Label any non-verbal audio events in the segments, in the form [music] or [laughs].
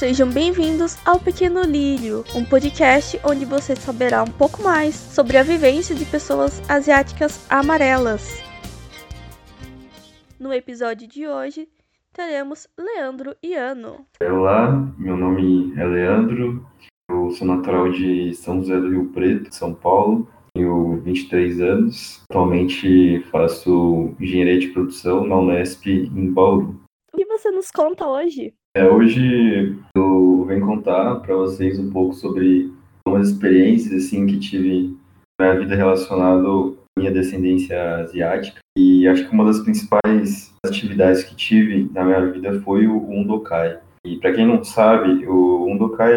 Sejam bem-vindos ao Pequeno Lírio, um podcast onde você saberá um pouco mais sobre a vivência de pessoas asiáticas amarelas. No episódio de hoje, teremos Leandro e Ano. Olá, meu nome é Leandro, eu sou natural de São José do Rio Preto, São Paulo, tenho 23 anos, atualmente faço engenharia de produção na Unesp em Bauru. O que você nos conta hoje? É, hoje eu venho contar para vocês um pouco sobre algumas experiências assim que tive na minha vida relacionada à minha descendência asiática e acho que uma das principais atividades que tive na minha vida foi o Undokai. E para quem não sabe, o Undokai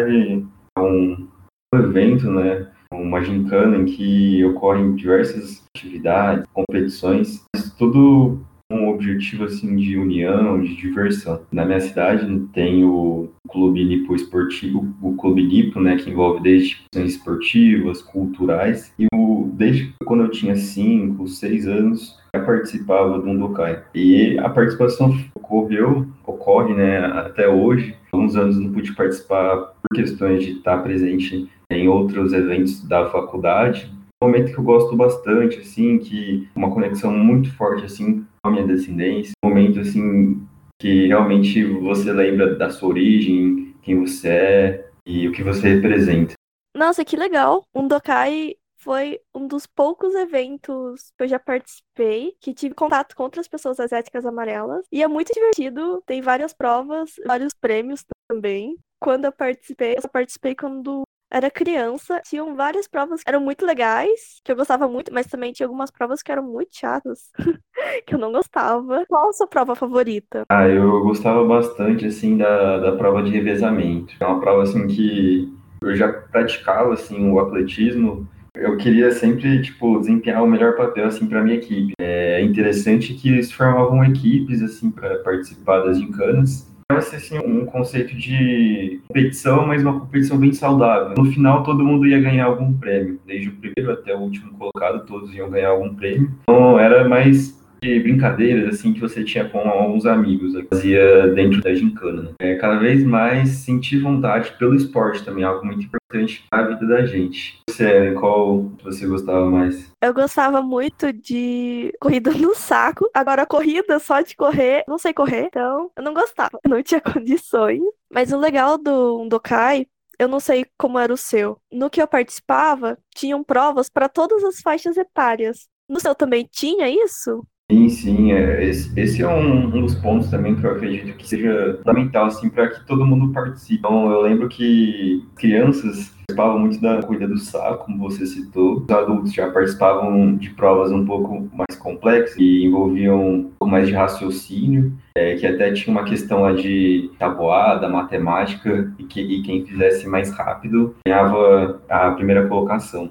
é um evento, né, uma gincana em que ocorrem diversas atividades, competições, tudo um objetivo assim de união, de diversão. Na minha cidade tem o Clube Nipo Esportivo, o Clube Nipo, né, que envolve desde esportivas, culturais, e o, desde quando eu tinha 5, 6 anos, eu participava do Undokai. E a participação ocorreu, ocorre, né, até hoje. Alguns anos não pude participar por questões de estar presente em outros eventos da faculdade, momento que eu gosto bastante, assim, que uma conexão muito forte, assim, com a minha descendência, um momento, assim, que realmente você lembra da sua origem, quem você é e o que você representa. Nossa, que legal! Um Dokai foi um dos poucos eventos que eu já participei, que tive contato com outras pessoas asiáticas amarelas. E é muito divertido, tem várias provas, vários prêmios também. Quando eu participei, eu só participei quando era criança, tinham várias provas que eram muito legais, que eu gostava muito, mas também tinha algumas provas que eram muito chatas, [laughs] que eu não gostava. Qual a sua prova favorita? Ah, eu gostava bastante, assim, da, da prova de revezamento. É uma prova, assim, que eu já praticava, assim, o atletismo. Eu queria sempre, tipo, desempenhar o melhor papel, assim, para minha equipe. É interessante que eles formavam equipes, assim, para participar das gincanas vai ser assim, um conceito de competição, mas uma competição bem saudável. No final, todo mundo ia ganhar algum prêmio, desde o primeiro até o último colocado, todos iam ganhar algum prêmio. Então, era mais de brincadeiras assim que você tinha com alguns amigos, né? fazia dentro da gincana. Né? É, cada vez mais sentir vontade pelo esporte também, algo muito importante na vida da gente. Você, qual você gostava mais? Eu gostava muito de corrida no saco. Agora, corrida só de correr, não sei correr, então eu não gostava. [laughs] Não tinha condições. Mas o legal do Dokai eu não sei como era o seu. No que eu participava, tinham provas para todas as faixas etárias. No seu também tinha isso? Sim, sim, é, esse, esse é um, um, dos pontos também que eu acredito que seja fundamental, assim, para que todo mundo participe. Então, eu lembro que crianças participavam muito da corrida do saco, como você citou. Os adultos já participavam de provas um pouco mais complexas e envolviam um pouco mais de raciocínio, é, que até tinha uma questão lá de tabuada, matemática, e, que, e quem fizesse mais rápido ganhava a primeira colocação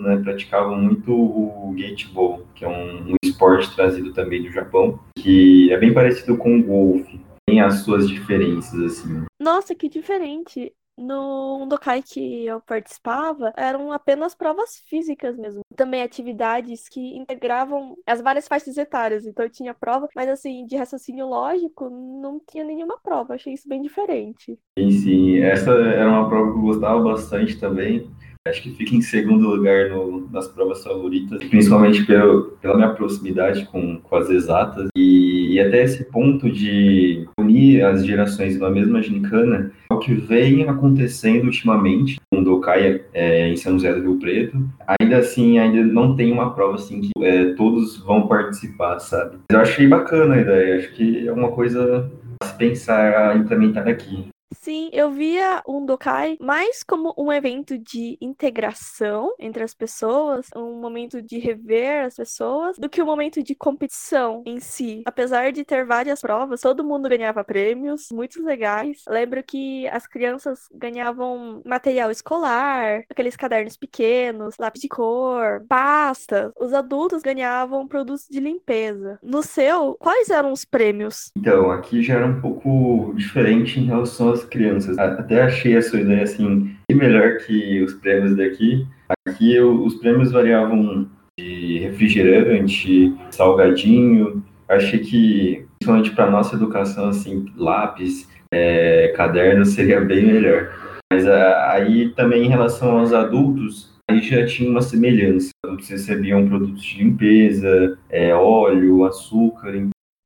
né, praticavam muito o gateball, que é um, um, esporte trazido também do Japão, que é bem parecido com o golfe. Tem as suas diferenças, assim. Nossa, que diferente! No Undokai que eu participava, eram apenas provas físicas mesmo. Também atividades que integravam as várias faixas etárias. Então eu tinha prova, mas assim, de raciocínio lógico, não tinha nenhuma prova. Achei isso bem diferente. Sim, sim. Essa era uma prova que eu gostava bastante também. Acho que fica em segundo lugar no, nas provas favoritas, principalmente pelo, pela minha proximidade com, com as exatas. E, e, até esse ponto de unir as gerações na mesma gincana, é o que vem acontecendo ultimamente no Dokai é, em São José do Rio Preto. Ainda assim, ainda não tem uma prova assim que é, todos vão participar, sabe? Eu achei bacana a ideia, acho que é uma coisa a se pensar, a implementar aqui. Sim, eu via o Undokai mais como um evento de integração entre as pessoas, um momento de rever as pessoas, do que um momento de competição em si. Apesar de ter várias provas, todo mundo ganhava prêmios muito legais. Lembro que as crianças ganhavam material escolar, aqueles cadernos pequenos, lápis de cor, pasta. Os adultos ganhavam produtos de limpeza. No seu, quais eram os prêmios? Então, aqui já era um pouco diferente em relação às crianças. Até achei a sua ideia assim, melhor que os prêmios daqui. Aqui os prêmios variavam de refrigerante, salgadinho. Achei que, principalmente para nossa educação, assim, lápis, é, caderno seria bem melhor. Mas aí também em relação aos adultos, aí já tinha uma semelhança. Adultos recebiam produtos de limpeza, é, óleo, açúcar.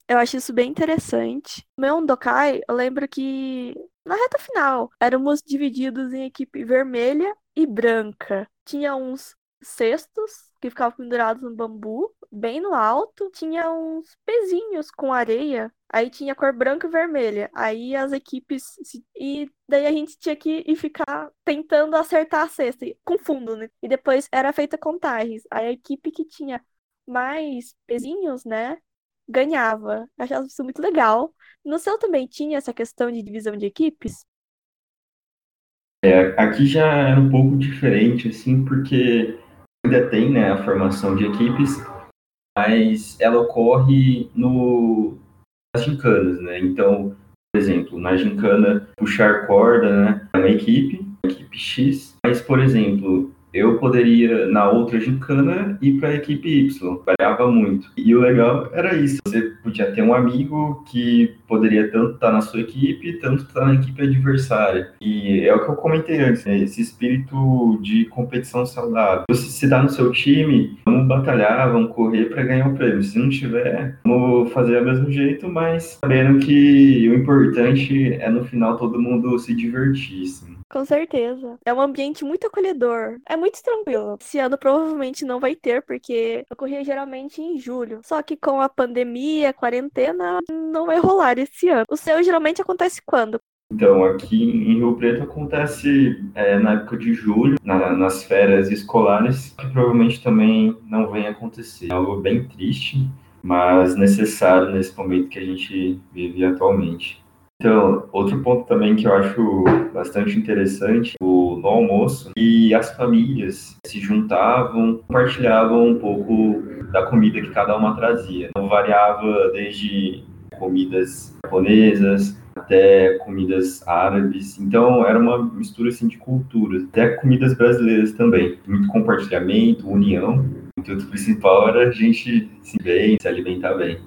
Eu acho isso bem interessante. Meu Undokai, eu lembro que na reta final éramos divididos em equipe vermelha e branca. Tinha uns cestos que ficavam pendurados no bambu, bem no alto. Tinha uns pezinhos com areia. Aí tinha cor branca e vermelha. Aí as equipes. Se... E daí a gente tinha que ir ficar tentando acertar a cesta, com fundo, né? E depois era feita contagens. Aí a equipe que tinha mais pezinhos, né? Ganhava. Eu achava isso muito legal. No seu também tinha essa questão de divisão de equipes? É, aqui já era um pouco diferente, assim, porque ainda tem né, a formação de equipes, mas ela ocorre no, nas gincanas, né? Então, por exemplo, na gincana, puxar corda, né? É uma equipe, equipe X, mas, por exemplo, eu poderia, na outra gincana, ir para a equipe Y. Variava muito. E o legal era isso. Você podia ter um amigo que poderia tanto estar na sua equipe, tanto estar na equipe adversária. E é o que eu comentei antes, né? esse espírito de competição saudável. Se você está no seu time, vamos batalhar, vamos correr para ganhar o prêmio. Se não tiver, vamos fazer do mesmo jeito, mas sabendo que o importante é no final todo mundo se divertir. Assim. Com certeza. É um ambiente muito acolhedor. É muito tranquilo. Esse ano provavelmente não vai ter, porque ocorria geralmente em julho. Só que com a pandemia, a quarentena, não vai rolar esse ano. O seu geralmente acontece quando? Então, aqui em Rio Preto acontece é, na época de julho, na, nas férias escolares, que provavelmente também não vem acontecer. É algo bem triste, mas necessário nesse momento que a gente vive atualmente. Então, outro ponto também que eu acho bastante interessante, o, no almoço, e as famílias se juntavam, compartilhavam um pouco da comida que cada uma trazia. Então, variava desde comidas japonesas até comidas árabes. Então, era uma mistura assim, de culturas, até comidas brasileiras também. Muito compartilhamento, união. O intuito principal era a gente se bem, se alimentar bem.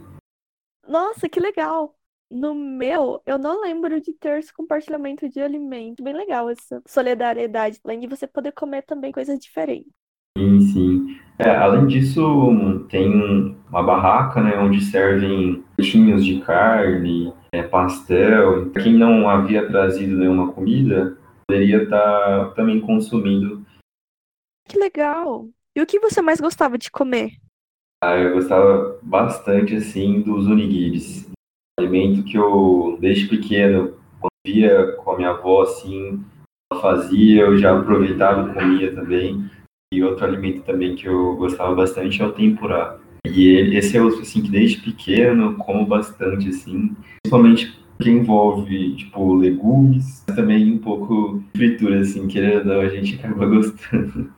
Nossa, que legal! No meu, eu não lembro de ter esse compartilhamento de alimento. Bem legal essa solidariedade, além de você poder comer também coisas diferentes. Sim, sim. É, além disso, tem uma barraca, né, onde servem peixinhos de carne, é, pastel. Quem não havia trazido nenhuma comida poderia estar tá também consumindo. Que legal! E o que você mais gostava de comer? Ah, eu gostava bastante, assim, dos onigiris alimento que eu, desde pequeno, quando via com a minha avó, assim, ela fazia, eu já aproveitava e comia também. E outro alimento também que eu gostava bastante é o tempurá. E esse é outro, assim, que desde pequeno como bastante, assim, principalmente que envolve, tipo, legumes, também um pouco fritura, assim, querendo ou a gente acaba gostando.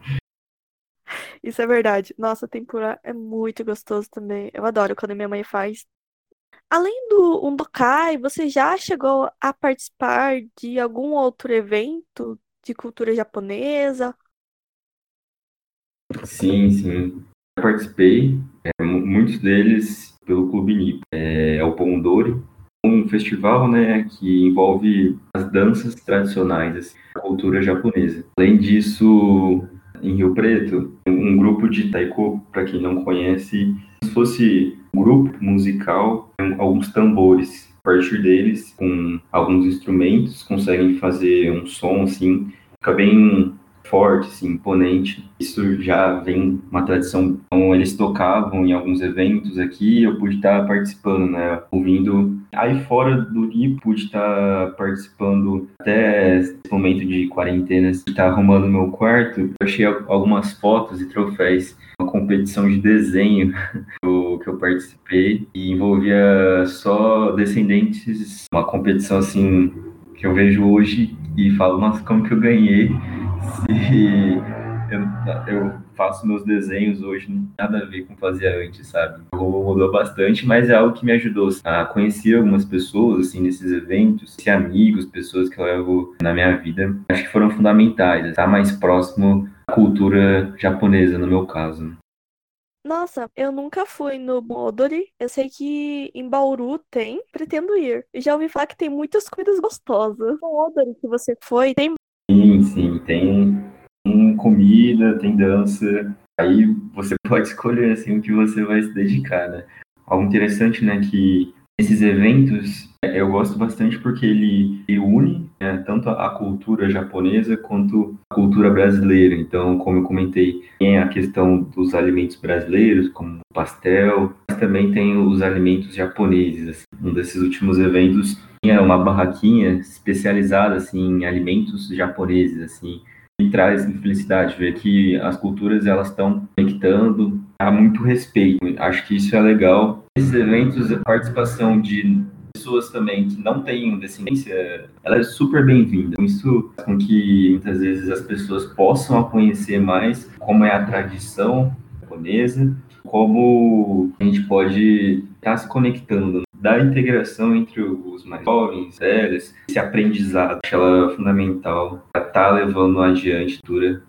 Isso é verdade. Nossa, tempura é muito gostoso também. Eu adoro quando minha mãe faz. Além do Undokai, você já chegou a participar de algum outro evento de cultura japonesa? Sim, sim. Eu participei, é, muitos deles pelo Clube Nipo. É, é o Pondori, um festival né, que envolve as danças tradicionais, assim, a cultura japonesa. Além disso, em Rio Preto, um grupo de taiko, para quem não conhece, se fosse grupo musical, alguns tambores. A partir deles, com alguns instrumentos, conseguem fazer um som assim, fica bem forte, assim, imponente. Isso já vem uma tradição. Então, eles tocavam em alguns eventos aqui, eu pude estar participando, né? Ouvindo. Aí fora do Rio, pude estar participando até esse momento de quarentena, estar assim, arrumando meu quarto. Eu achei algumas fotos e troféus. Uma competição de desenho [laughs] que eu participei e envolvia só descendentes. Uma competição assim que eu vejo hoje e falo, nossa, como que eu ganhei? se eu, eu, faço meus desenhos hoje, não tem nada a ver com fazia antes, sabe? Mudou bastante, mas é algo que me ajudou a conhecer algumas pessoas, assim, nesses eventos, ser amigos, pessoas que eu levo na minha vida. Acho que foram fundamentais, estar mais próximo da cultura japonesa, no meu caso. Nossa, eu nunca fui no Modori. Eu sei que em Bauru tem, pretendo ir. Eu já ouvi falar que tem muitas comidas gostosas. No Modori que você foi, tem. Sim, sim, tem, tem comida, tem dança. Aí você [laughs] pode escolher assim o que você vai se dedicar, né? Algo interessante, né, que esses eventos eu gosto bastante porque ele, ele une né, tanto a cultura japonesa quanto a cultura brasileira. Então, como eu comentei, tem a questão dos alimentos brasileiros, como pastel, mas também tem os alimentos japoneses. Assim. Um desses últimos eventos tinha uma barraquinha especializada assim, em alimentos japoneses, assim, e traz felicidade ver que as culturas elas estão conectando, há muito respeito. Acho que isso é legal. Esses eventos, a participação de pessoas também que não têm descendência, ela é super bem-vinda. Isso faz com que muitas vezes as pessoas possam conhecer mais como é a tradição japonesa, como a gente pode estar se conectando da integração entre os mais jovens, velhos, esse aprendizado, ela é fundamental para tá levando adiante a cultura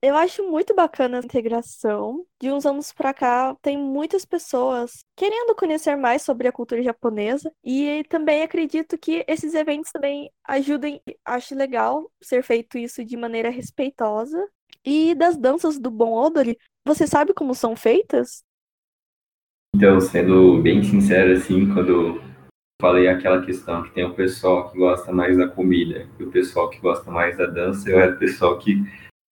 eu acho muito bacana a integração. De uns anos pra cá, tem muitas pessoas querendo conhecer mais sobre a cultura japonesa. E também acredito que esses eventos também ajudem. Acho legal ser feito isso de maneira respeitosa. E das danças do Bon Odori, você sabe como são feitas? Então, sendo bem sincero, assim, quando falei aquela questão que tem o pessoal que gosta mais da comida e o pessoal que gosta mais da dança, eu era o pessoal que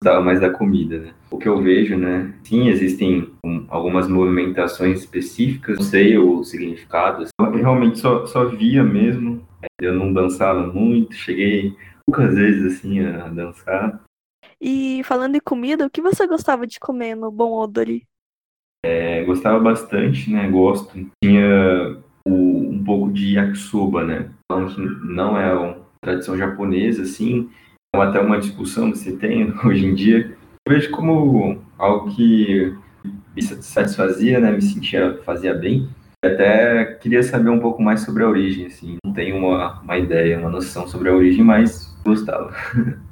gostava mais da comida, né? O que eu vejo, né? Sim, existem um, algumas movimentações específicas, não sei o significado. Assim. Eu realmente só, só via mesmo. Eu não dançava muito, cheguei poucas vezes assim a dançar. E falando em comida, o que você gostava de comer no Bom Odori? É, gostava bastante, né? Gosto. Tinha o, um pouco de yakisoba, né? Falando que não é uma tradição japonesa, assim, até uma discussão que se tem [laughs] hoje em dia, eu vejo como algo que me satisfazia, né? Me sentia, fazia bem. Até queria saber um pouco mais sobre a origem, assim. Não tenho uma, uma ideia, uma noção sobre a origem, mas gostava. [laughs]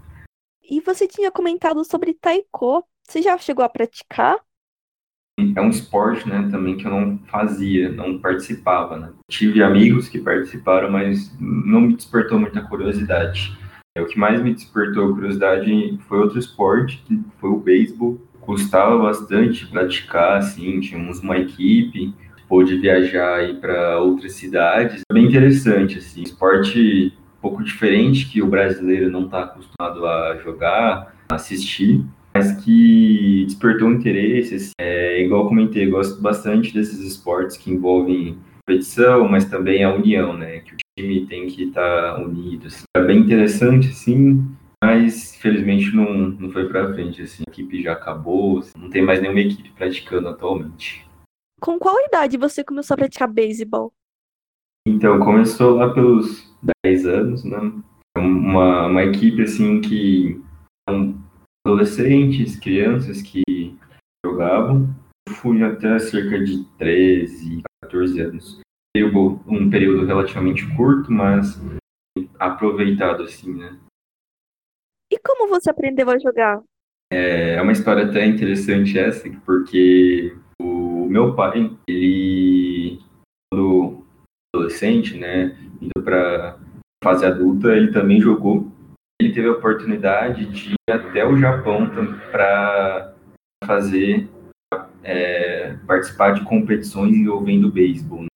E você tinha comentado sobre taiko. Você já chegou a praticar? É um esporte, né, também que eu não fazia, não participava, né? Tive amigos que participaram, mas não me despertou muita curiosidade. É, o que mais me despertou curiosidade foi outro esporte, que foi o beisebol. Gostava bastante praticar, assim, tínhamos uma equipe, pôde viajar para outras cidades. É bem interessante, assim, esporte um pouco diferente que o brasileiro não está acostumado a jogar, assistir, mas que despertou interesse. Assim. É, igual comentei, gosto bastante desses esportes que envolvem competição, mas também a união, né? Que time tem que estar tá unido. Assim. É bem interessante, sim, mas felizmente não, não foi para frente. Assim. A equipe já acabou, assim, não tem mais nenhuma equipe praticando atualmente. Com qual idade você começou a praticar beisebol? Então, começou lá pelos 10 anos, né? Uma, uma equipe assim que são adolescentes, crianças que jogavam. Eu fui até cerca de 13, 14 anos um período relativamente curto, mas aproveitado assim, né? E como você aprendeu a jogar? É, é uma história até interessante essa, porque o meu pai, ele quando adolescente, né, indo para fase adulta, ele também jogou. Ele teve a oportunidade de ir até o Japão para fazer é, participar de competições envolvendo beisebol. Né?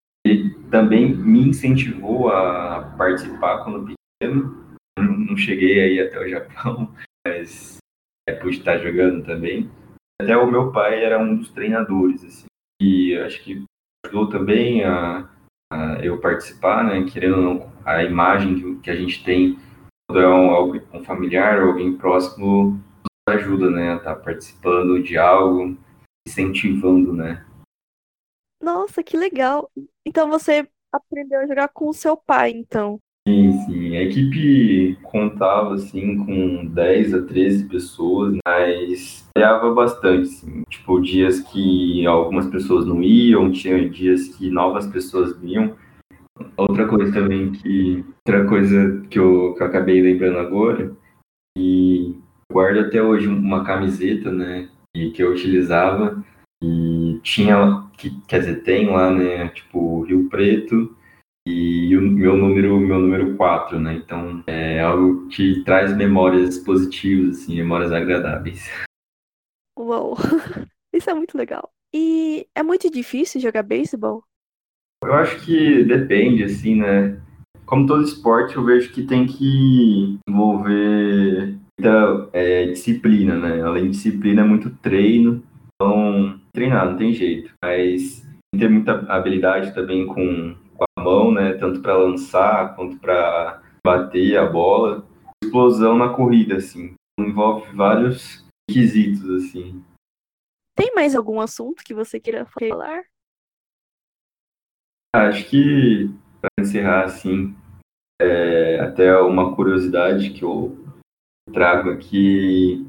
Também me incentivou a participar quando pequeno. Não cheguei aí até o Japão, [laughs] mas é, pude estar jogando também. Até o meu pai era um dos treinadores, assim, e acho que ajudou também a, a, eu participar, né? Querendo ou não, a imagem que, a gente tem quando é um, um familiar ou alguém próximo ajuda, né? A estar tá participando de algo, incentivando, né? Nossa, que legal. Então você aprendeu a jogar com o seu pai, então. Sim, sim. A equipe contava, assim, com 10 a 13 pessoas, mas variava bastante, assim. Tipo, dias que algumas pessoas não iam, tinha dias que novas pessoas vinham. Outra coisa também que... Outra coisa que eu, que eu acabei lembrando agora, e guardo até hoje uma camiseta, né, que eu utilizava, e que tinha, que, quer dizer, tem lá, né, tipo, Rio Preto e o meu número, meu número 4, né? Então é algo que traz memórias positivas, assim, memórias agradáveis. Uou, [laughs] isso é muito legal. E é muito difícil jogar beisebol? Eu acho que depende, assim, né? Como todo esporte, eu vejo que tem que envolver muita é, disciplina, né? Além de disciplina, é muito treino. Então, treinar, não tem jeito. Mas ter muita habilidade também com, com a mão, né? Tanto para lançar quanto para bater a bola. Explosão na corrida, assim. Envolve vários requisitos, assim. Tem mais algum assunto que você queira falar? Acho que, para encerrar, assim, é, até uma curiosidade que eu trago aqui,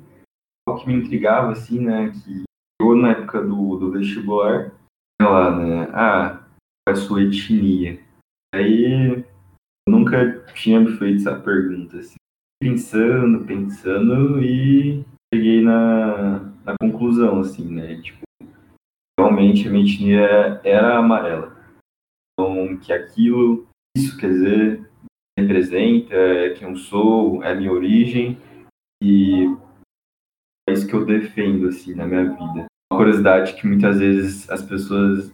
o que me intrigava, assim, né, que eu, na época do, do vestibular, lá, né, ah, qual é a sua etnia? Aí, eu nunca tinha me feito essa pergunta, assim, pensando, pensando e cheguei na, na conclusão, assim, né, tipo, realmente a minha etnia era amarela. Então, que aquilo, isso quer dizer, representa, é quem eu sou, é a minha origem e é isso que eu defendo assim na minha vida. Curiosidade que muitas vezes as pessoas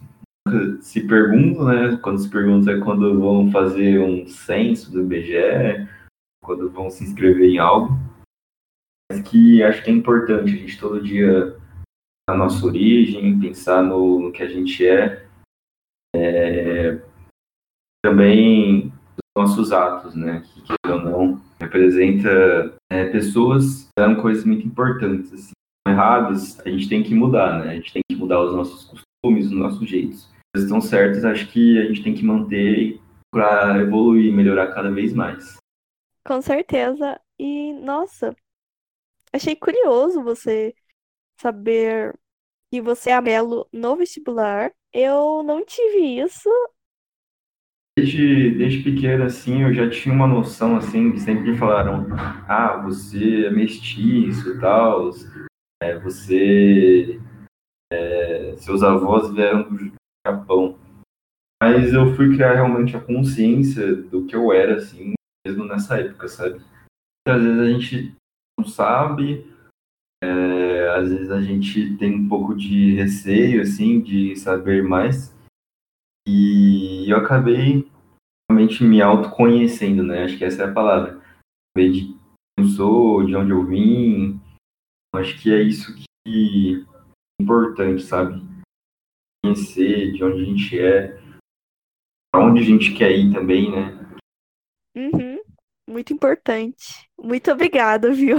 se perguntam, né? Quando se perguntam é quando vão fazer um censo do IBGE, quando vão se inscrever em algo. Mas que acho que é importante a gente todo dia a nossa origem, pensar no, no que a gente é. é também nossos atos, né? Que, queira ou não, representa é, pessoas que coisas muito importantes, assim. Erradas, a gente tem que mudar, né? A gente tem que mudar os nossos costumes, os nossos jeitos. As estão certas, acho que a gente tem que manter para evoluir, melhorar cada vez mais. Com certeza. E, nossa, achei curioso você saber que você é amarelo no vestibular. Eu não tive isso Desde, desde pequeno, assim, eu já tinha uma noção, assim, que sempre falaram, ah, você é mestiço e tal, é, você, é, seus avós vieram do Japão. Mas eu fui criar realmente a consciência do que eu era, assim, mesmo nessa época, sabe? Às vezes a gente não sabe, é, às vezes a gente tem um pouco de receio, assim, de saber mais, e eu acabei realmente me autoconhecendo, né? Acho que essa é a palavra. Ver de quem eu sou, de onde eu vim. Acho que é isso que é importante, sabe? Conhecer de onde a gente é, para onde a gente quer ir também, né? Uhum. Muito importante. Muito obrigada, viu?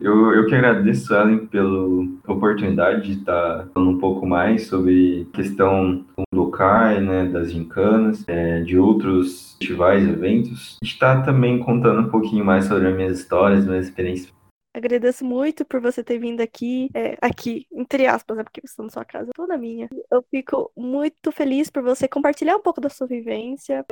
Eu, eu que agradeço, Ellen, pela oportunidade de estar falando um pouco mais sobre questão do CAI, né, das gincanas, é, de outros festivais, eventos. A gente está também contando um pouquinho mais sobre as minhas histórias, minhas experiências. Agradeço muito por você ter vindo aqui, é, aqui, entre aspas, né, porque você está na sua casa, toda minha. Eu fico muito feliz por você compartilhar um pouco da sua vivência.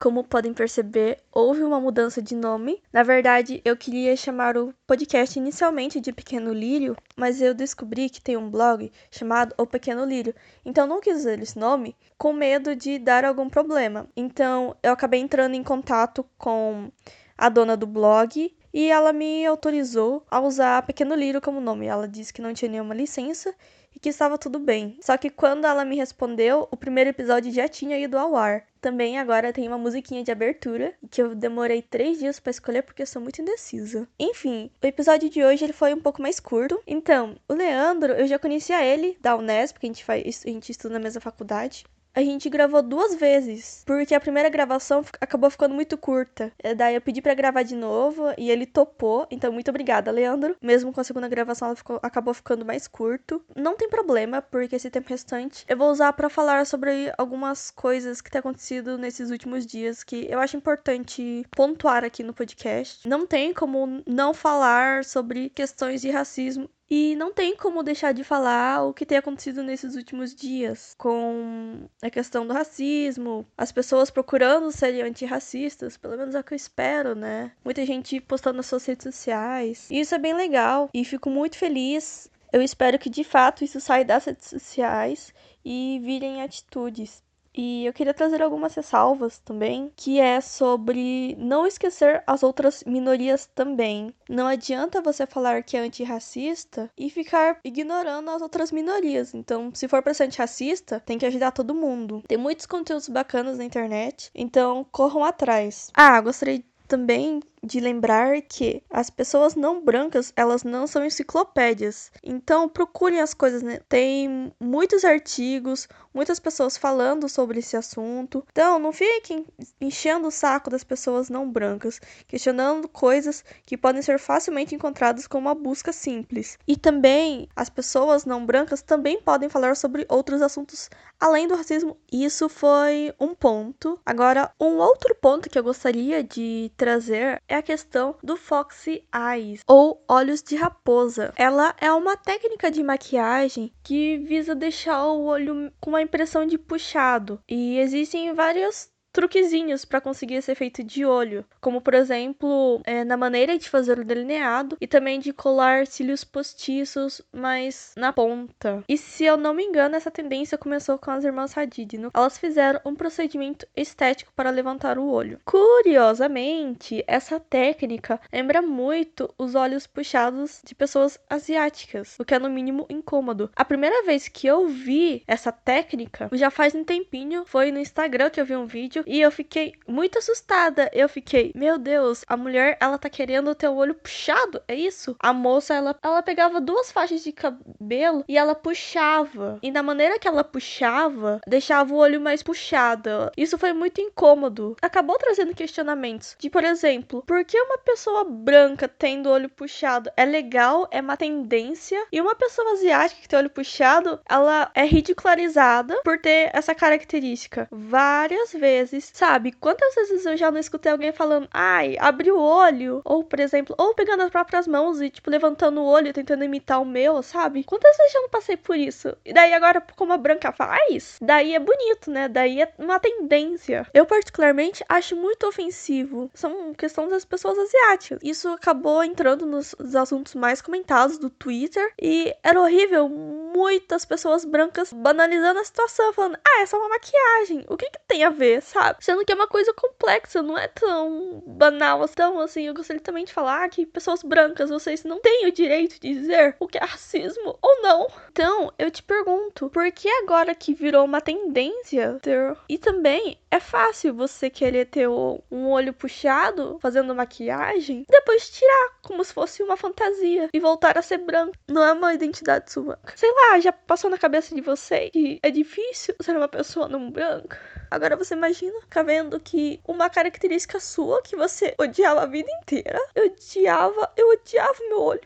Como podem perceber, houve uma mudança de nome. Na verdade, eu queria chamar o podcast inicialmente de Pequeno Lírio, mas eu descobri que tem um blog chamado O Pequeno Lírio. Então não quis usar esse nome com medo de dar algum problema. Então eu acabei entrando em contato com a dona do blog e ela me autorizou a usar Pequeno Lírio como nome. Ela disse que não tinha nenhuma licença e que estava tudo bem. Só que quando ela me respondeu, o primeiro episódio já tinha ido ao ar. Também agora tem uma musiquinha de abertura que eu demorei três dias para escolher porque eu sou muito indecisa. Enfim, o episódio de hoje ele foi um pouco mais curto. Então, o Leandro, eu já conhecia ele da Unesp, porque a gente, faz, a gente estuda na mesma faculdade a gente gravou duas vezes, porque a primeira gravação acabou ficando muito curta. Daí eu pedi para gravar de novo e ele topou. Então, muito obrigada, Leandro. Mesmo com a segunda gravação, ela ficou, acabou ficando mais curto. Não tem problema, porque esse tempo restante eu vou usar para falar sobre algumas coisas que têm acontecido nesses últimos dias que eu acho importante pontuar aqui no podcast. Não tem como não falar sobre questões de racismo E não tem como deixar de falar o que tem acontecido nesses últimos dias com a questão do racismo, as pessoas procurando serem antirracistas, pelo menos é o que eu espero, né? Muita gente postando nas suas redes sociais. E isso é bem legal e fico muito feliz. Eu espero que de fato isso saia das redes sociais e virem atitudes. E eu queria trazer algumas ressalvas também, que é sobre não esquecer as outras minorias também. Não adianta você falar que é antirracista e ficar ignorando as outras minorias. Então, se for para ser antirracista, tem que ajudar todo mundo. Tem muitos conteúdos bacanas na internet, então corram atrás. Ah, gostaria também de lembrar que as pessoas não brancas, elas não são enciclopédias. Então, procurem as coisas, né? Tem muitos artigos, muitas pessoas falando sobre esse assunto. Então, não fiquem enchendo o saco das pessoas não brancas, questionando coisas que podem ser facilmente encontradas com uma busca simples. E também, as pessoas não brancas também podem falar sobre outros assuntos além do racismo. Isso foi um ponto. Agora, um outro ponto que eu gostaria de trazer é a questão do Foxy Eyes, ou olhos de raposa. Ela é uma técnica de maquiagem que visa deixar o olho com uma impressão de puxado. E existem vários truquezinhos para conseguir esse efeito de olho, como por exemplo é, na maneira de fazer o delineado e também de colar cílios postiços, mas na ponta. E se eu não me engano, essa tendência começou com as irmãs Hadid. No... Elas fizeram um procedimento estético para levantar o olho. Curiosamente, essa técnica lembra muito os olhos puxados de pessoas asiáticas, o que é no mínimo incômodo. A primeira vez que eu vi essa técnica, já faz um tempinho, foi no Instagram que eu vi um vídeo vídeo e eu fiquei muito assustada. Eu fiquei, meu Deus, a mulher, ela tá querendo ter o olho puxado, é isso? A moça, ela, ela pegava duas faixas de cabelo e ela puxava. E da maneira que ela puxava, deixava o olho mais puxado. Isso foi muito incômodo. Acabou trazendo questionamentos. De, por exemplo, por que uma pessoa branca tendo o olho puxado é legal, é uma tendência, e uma pessoa asiática que tem o olho puxado, ela é ridicularizada por ter essa característica. Várias vezes vezes, sabe? Quantas vezes eu já não escutei alguém falando, ai, abre o olho, ou por exemplo, ou pegando as próprias mãos e tipo levantando o olho tentando imitar o meu, sabe? Quantas vezes eu não passei por isso? E daí agora, como a branca faz, daí é bonito, né? Daí é uma tendência. Eu particularmente acho muito ofensivo. São questões das pessoas asiáticas. Isso acabou entrando nos assuntos mais comentados do Twitter e era horrível. Muitas pessoas brancas banalizando a situação, falando, ah, é só uma maquiagem. O que que tem a ver, sabe? Sendo que é uma coisa complexa, não é tão banal. Assim, eu gostaria também de falar que pessoas brancas, vocês não têm o direito de dizer o que é racismo ou não. Então, eu te pergunto, por que agora que virou uma tendência ter. E também é fácil você querer ter um olho puxado fazendo maquiagem, depois tirar como se fosse uma fantasia e voltar a ser branco. Não é uma identidade sua. Sei lá, já passou na cabeça de você que é difícil ser uma pessoa não branca? Agora você imagina ficar vendo que uma característica sua que você odiava a vida inteira, eu odiava, eu odiava meu olho.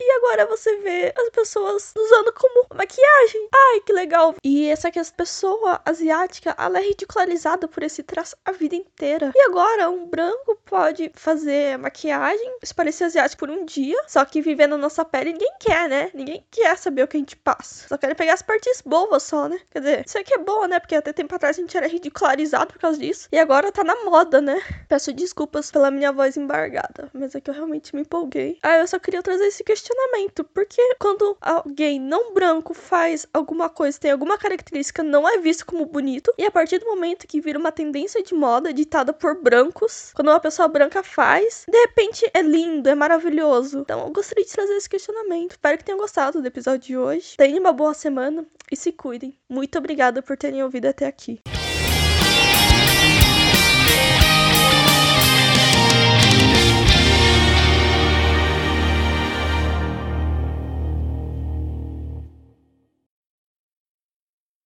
E agora você vê as pessoas usando como maquiagem. Ai, que legal. E essa que essa pessoa asiática, ela é ridicularizada por esse traço a vida inteira. E agora um branco pode fazer maquiagem, se parecer asiático por um dia, só que vivendo na nossa pele ninguém quer, né? Ninguém quer saber o que a gente passa. Só querem pegar as partes boas só, né? Quer dizer, isso aqui é boa, né? Porque até tempo atrás a gente era ridicularizado por causa disso. E agora tá na moda, né? Peço desculpas pela minha voz embargada, mas é que eu realmente me empolguei. Ah, eu só queria trazer esse questionamento. Porque quando alguém não branco faz alguma coisa, tem alguma característica, não é visto como bonito. E a partir do momento que vira uma tendência de moda ditada por brancos, quando uma pessoa branca faz, de repente é lindo, é maravilhoso. Então eu gostaria de trazer esse questionamento. Espero que tenham gostado do episódio de hoje. Tenham uma boa semana e se cuidem. Muito obrigada por terem ouvido até aqui.